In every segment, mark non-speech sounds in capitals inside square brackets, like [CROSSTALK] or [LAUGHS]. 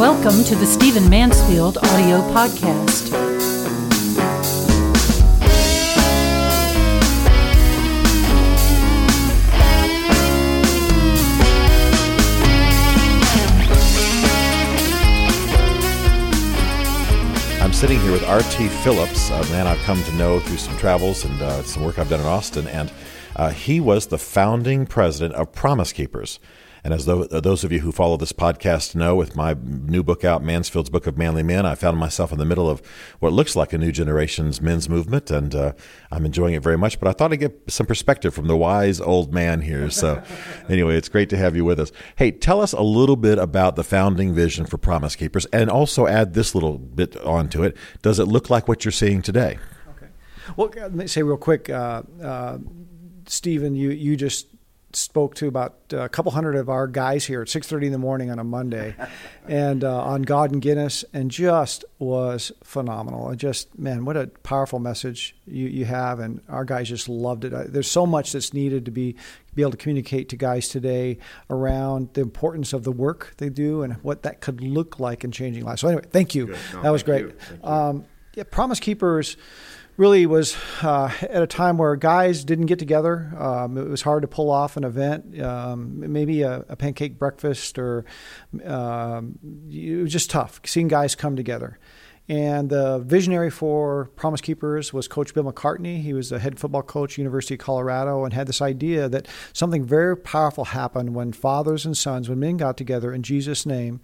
Welcome to the Stephen Mansfield audio podcast. I'm sitting here with R.T. Phillips, a man I've come to know through some travels and uh, some work I've done in Austin, and uh, he was the founding president of Promise Keepers. And as those of you who follow this podcast know, with my new book out, Mansfield's Book of Manly Men, I found myself in the middle of what looks like a new generation's men's movement, and uh, I'm enjoying it very much. But I thought I'd get some perspective from the wise old man here. So, [LAUGHS] anyway, it's great to have you with us. Hey, tell us a little bit about the founding vision for Promise Keepers, and also add this little bit onto it. Does it look like what you're seeing today? Okay. Well, let me say real quick, uh, uh, Stephen, you you just spoke to about a couple hundred of our guys here at 6.30 in the morning on a monday. [LAUGHS] And uh, on god and guinness and just was phenomenal. And just man what a powerful message you, you have. And our guys just loved it. There's so much that's needed to be be able to communicate to guys today around the importance of the work they do and what that could look like in changing lives. So anyway thank you. No, that was great. Um, yeah promise keepers really was uh, at a time where guys didn't get together. Um, it was hard to pull off an event, um, maybe a, a, pancake breakfast, or um, it was just tough seeing guys come together. And the visionary for Promise Keepers was Coach Bill McCartney. He was the head football coach, University of Colorado, and had this idea that something very powerful happened when fathers and sons, when men got together in Jesus' name,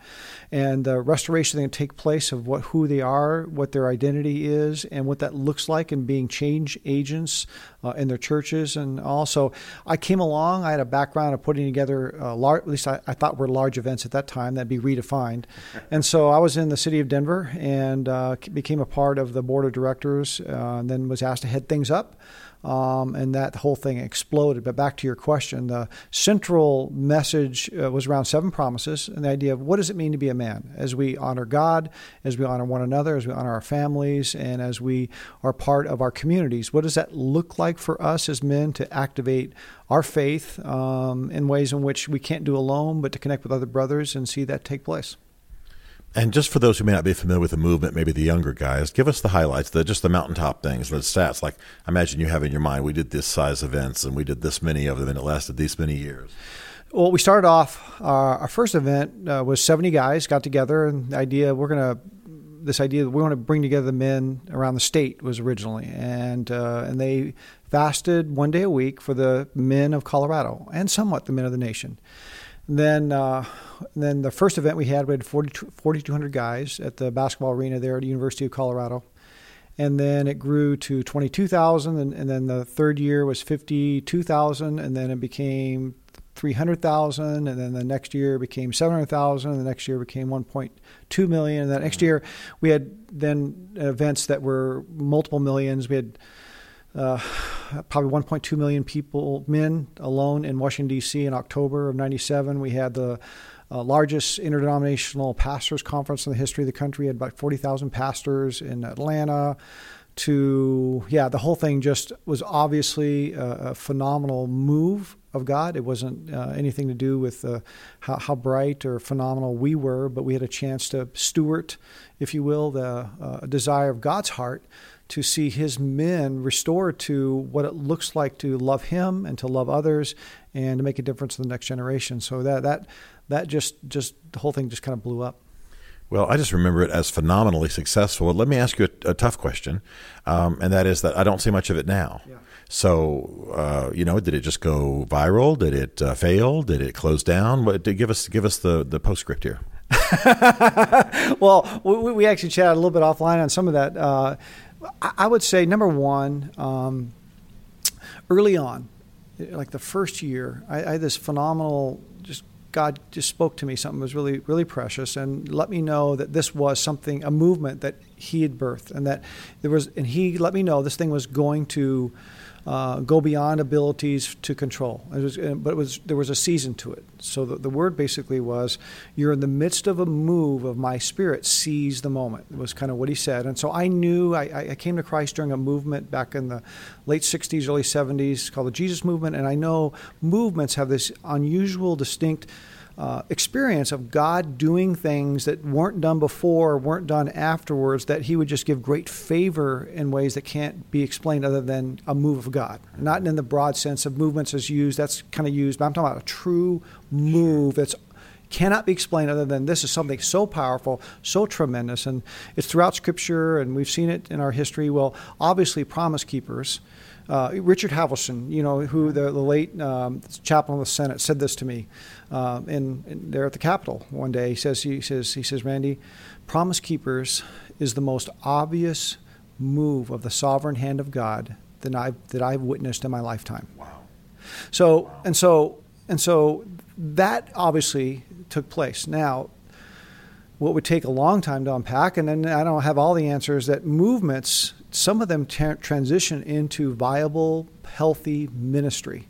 and the restoration that take place of what who they are, what their identity is, and what that looks like in being change agents uh, in their churches. And also, I came along. I had a background of putting together, uh, large, at least I, I, thought were large events at that time that'd be redefined. and so I was in the city of Denver and uh, became a part of the board of directors, uh, and then was asked to head things up um, and that whole thing exploded. But back to your question, the central message uh, was around seven promises and the idea of what does it mean to be a man as we honor God, as we honor one another, as we honor our families, and as we are part of our communities. What does that look like for us as men to activate our faith um, in ways in which we can't do alone, but to connect with other brothers and see that take place? And just for those who may not be familiar with the movement, maybe the younger guys, give us the highlights, the just the mountaintop things, the stats. Like I imagine you have in your mind, we did this size events and we did this many of them, and it lasted these many years. Well, we started off uh, our first event uh, was 70 guys got together, and the idea we're going to this idea that we want to bring together the men around the state was originally, and uh, and they fasted one day a week for the men of Colorado and somewhat the men of the nation. Then uh, then the first event we had, we had 4,200 guys at the basketball arena there at the University of Colorado. And then it grew to 22,000. And, and then the third year was 52,000. And then it became 300,000. And then the next year became 700,000. And the next year became 1.2 million. And the next year we had then events that were multiple millions. We had uh, probably 1.2 million people, men alone in Washington, D.C. in October of 97. We had the uh, largest interdenominational pastors conference in the history of the country. Had about forty thousand pastors in Atlanta. To yeah, the whole thing just was obviously a, a phenomenal move of God. It wasn't uh, anything to do with uh, how, how, bright or phenomenal we were, but we had a chance to steward, if you will, the uh, desire of God's heart to see His men restored to what it looks like to love Him and to love others and to make a difference in the next generation. So that that that just just the whole thing just kind of blew up. Well, I just remember it as phenomenally successful. Let me ask you a, a tough question, um, and that is that I don't see much of it now. Yeah. So, uh, you know, did it just go viral? Did it uh, fail? Did it close down? What, give us give us the the postscript here. [LAUGHS] well, we, we, actually chatted a little bit offline on some of that. Uh, I, I, would say number one, um, early on, like the first year, I, I had this phenomenal just God just spoke to me something that was really, really precious and let me know that this was something, a movement that He had birthed, and that there was, and He let me know this thing was going to uh, go beyond abilities to control. It was, but it was there was a season to it. So the, the word basically was, "You're in the midst of a move of my spirit. Seize the moment." Was kind of what he said. And so I knew I, I came to Christ during a movement back in the late '60s, early '70s called the Jesus Movement, and I know movements have this unusual, distinct uh, experience of God doing things that weren't done before, weren't done afterwards, that He would just give great favor in ways that can't be explained other than a move of God. Not in the broad sense of movements as used, that's kind of used, but I'm talking about a true move that's cannot be explained other than this is something so powerful, so tremendous, and it's throughout Scripture, and we've seen it in our history. Well, obviously, promise keepers uh, Richard Halverson, you know, who the, the late um, chaplain of the Senate said this to me, uh, in, in, there at the Capitol one day. He says, he says, he says, Randy, Promise Keepers is the most obvious move of the sovereign hand of God that I've that I've witnessed in my lifetime. Wow. So wow. and so and so that obviously took place. Now, what would take a long time to unpack, and then I don't have all the answers. That movements some of them transition into viable, healthy ministry.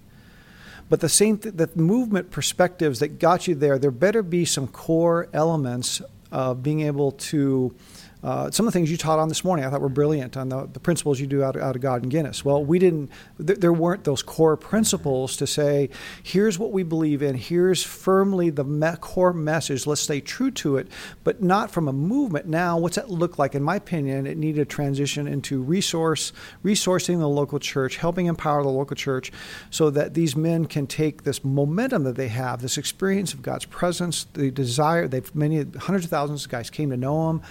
But the same, th- the movement perspectives that got you there, there better be some core elements of being able to uh, some of the things you taught on this morning I thought were brilliant on the, the principles you do out, out of God and Guinness. Well, we didn't, th- there weren't those core principles to say, here's what we believe in, here's firmly the me- core message, let's stay true to it, but not from a movement. Now, what's that look like? In my opinion, it needed to transition into resource, resourcing the local church, helping empower the local church so that these men can take this momentum that they have, this experience of God's presence, the desire, they've many hundreds of thousands of guys came to know Him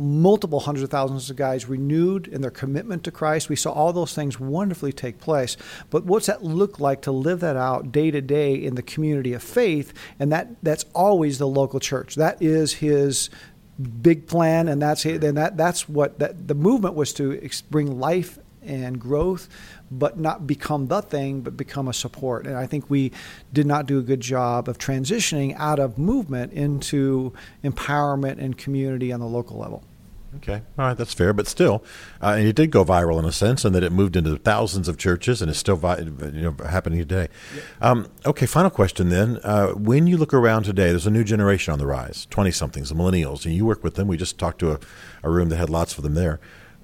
multiple hundreds of thousands of guys renewed in their commitment to Christ. We saw all those things wonderfully take place. But what's that look like to live that out day to day in the community of faith? And that that's always the local church. That is his big plan, and that's and that that's what that the movement was to bring life and growth, but not become the thing, but become a support. And I think we did not do a good job of transitioning out of movement into empowerment and community on the local level. Okay, all right, that's fair, but still, uh, and it did go viral in a sense, and that it moved into thousands of churches, and is still vi- you know happening today. Yep. Um, okay, final question then: uh, When you look around today, there's a new generation on the rise, twenty somethings, the millennials, and you work with them. We just talked to a, a room that had lots of them there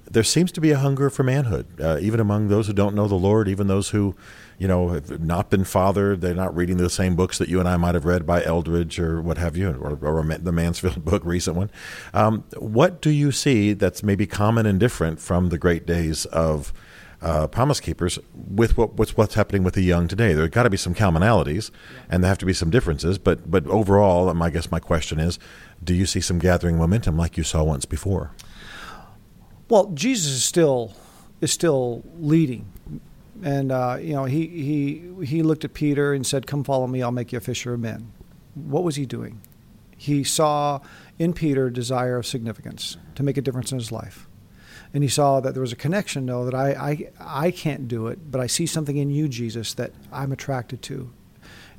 there seems to be a hunger for manhood, uh, even among those who don't know the Lord, even those who, you know, have not been fathered. They're not reading the same books that you and I might have read by Eldredge or what have you, or, or the Mansfield [LAUGHS] book, recent one. Um, what do you see that's maybe common and different from the great days of uh, promise keepers with what, what's what's happening with the young today? There have got to be some commonalities, and there have to be some differences. But but overall, um, I guess my question is, do you see some gathering momentum like you saw once before? Well, Jesus is still is still leading, and uh, you know he he he looked at Peter and said, "Come follow me. I'll make you a fisher of men." What was he doing? He saw in Peter a desire of significance to make a difference in his life, and he saw that there was a connection. Though that I I I can't do it, but I see something in you, Jesus, that I'm attracted to,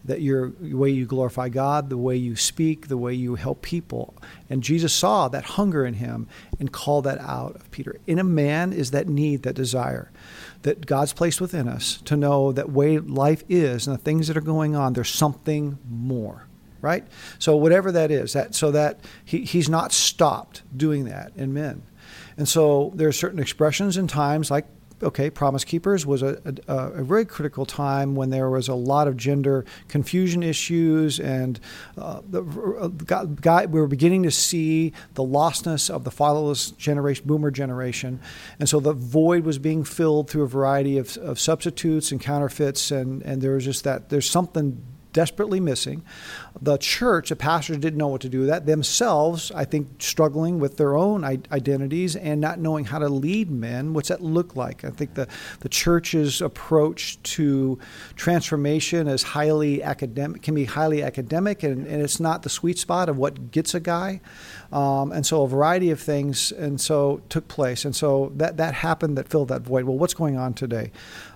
that your way you glorify God, the way you speak, the way you help people. And Jesus saw that hunger in him and called that out of Peter. In a man is that need, that desire that God's placed within us to know that way life is and the things that are going on, there's something more. Right? So whatever that is, that so that he, he's not stopped doing that in men. And so there are certain expressions and times like okay, Promise Keepers was a, a, a, very critical time when there was a lot of gender confusion issues, and uh, the, uh, we were beginning to see the lostness of the fatherless generation, boomer generation. And so the void was being filled through a variety of, of substitutes and counterfeits, and, and there was just that there's something desperately missing. The church, the pastors didn't know what to do with that themselves. I think struggling with their own identities and not knowing how to lead men. What's that look like? I think the the church's approach to transformation is highly academic, can be highly academic, and, and it's not the sweet spot of what gets a guy. Um, and so a variety of things, and so took place, and so that that happened that filled that void. Well, what's going on today?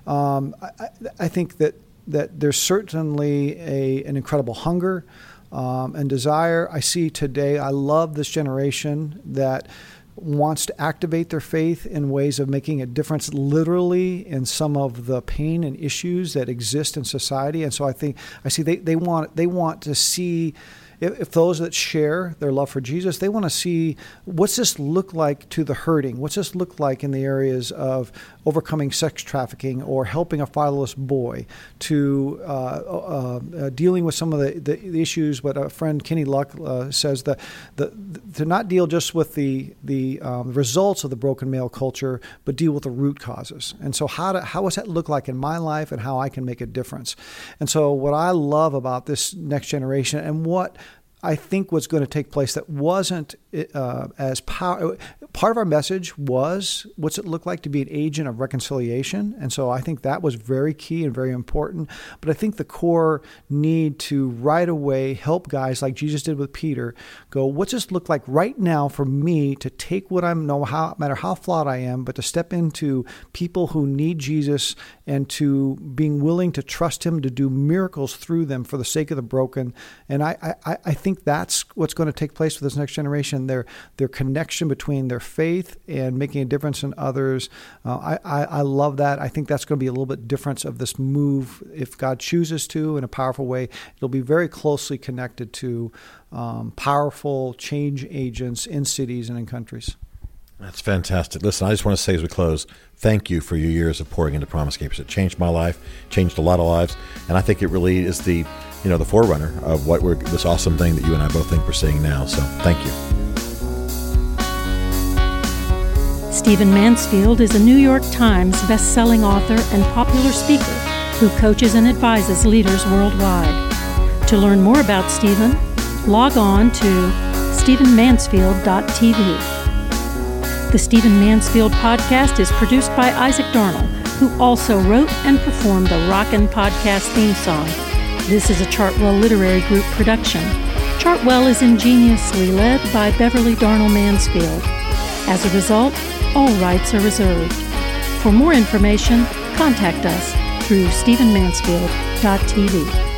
Um, I, I think that that there's certainly a, an incredible hunger um, and desire. I see today, I love this generation that wants to activate their faith in ways of making a difference literally in some of the pain and issues that exist in society. And so I think I see they, they want they want to see if, those that share their love for Jesus, they want to see what's this look like to the hurting? What's this look like in the areas of overcoming sex trafficking or helping a fatherless boy to uh, uh, uh, dealing with some of the, the, issues. What a friend Kenny Luck uh, says that the, to not deal just with the the um, results of the broken male culture, but deal with the root causes. And so, how how does that look like in my life, and how I can make a difference? And so, what I love about this next generation, and what I think was going to take place that wasn't uh, as power. Part of our message was what's it look like to be an agent of reconciliation, and so I think that was very key and very important. But I think the core need to right away help guys like Jesus did with Peter. Go, what's this look like right now for me to take what I'm no how matter how flawed I am, but to step into people who need Jesus and to being willing to trust Him to do miracles through them for the sake of the broken. And I I, I think think that's what's going to take place with this next generation. Their their connection between their faith and making a difference in others. Uh, I, I, I love that. I think that's going to be a little bit difference of this move if God chooses to in a powerful way. It'll be very closely connected to um, powerful change agents in cities and in countries. That's fantastic. Listen, I just want to say as we close, thank you for your years of pouring into Promise Keepers. It changed my life, changed a lot of lives, and I think it really is the you know the forerunner of what we're this awesome thing that you and I both think we're seeing now. So thank you. Stephen Mansfield is a New York Times best-selling author and popular speaker who coaches and advises leaders worldwide. To learn more about Stephen, log on to stephenmansfield.tv. The Stephen Mansfield podcast is produced by Isaac Darnell, who also wrote and performed the Rockin' Podcast theme song. This is a Chartwell Literary Group production. Chartwell is ingeniously led by Beverly Darnell Mansfield. As a result, all rights are reserved. For more information, contact us through stephenmansfield.tv.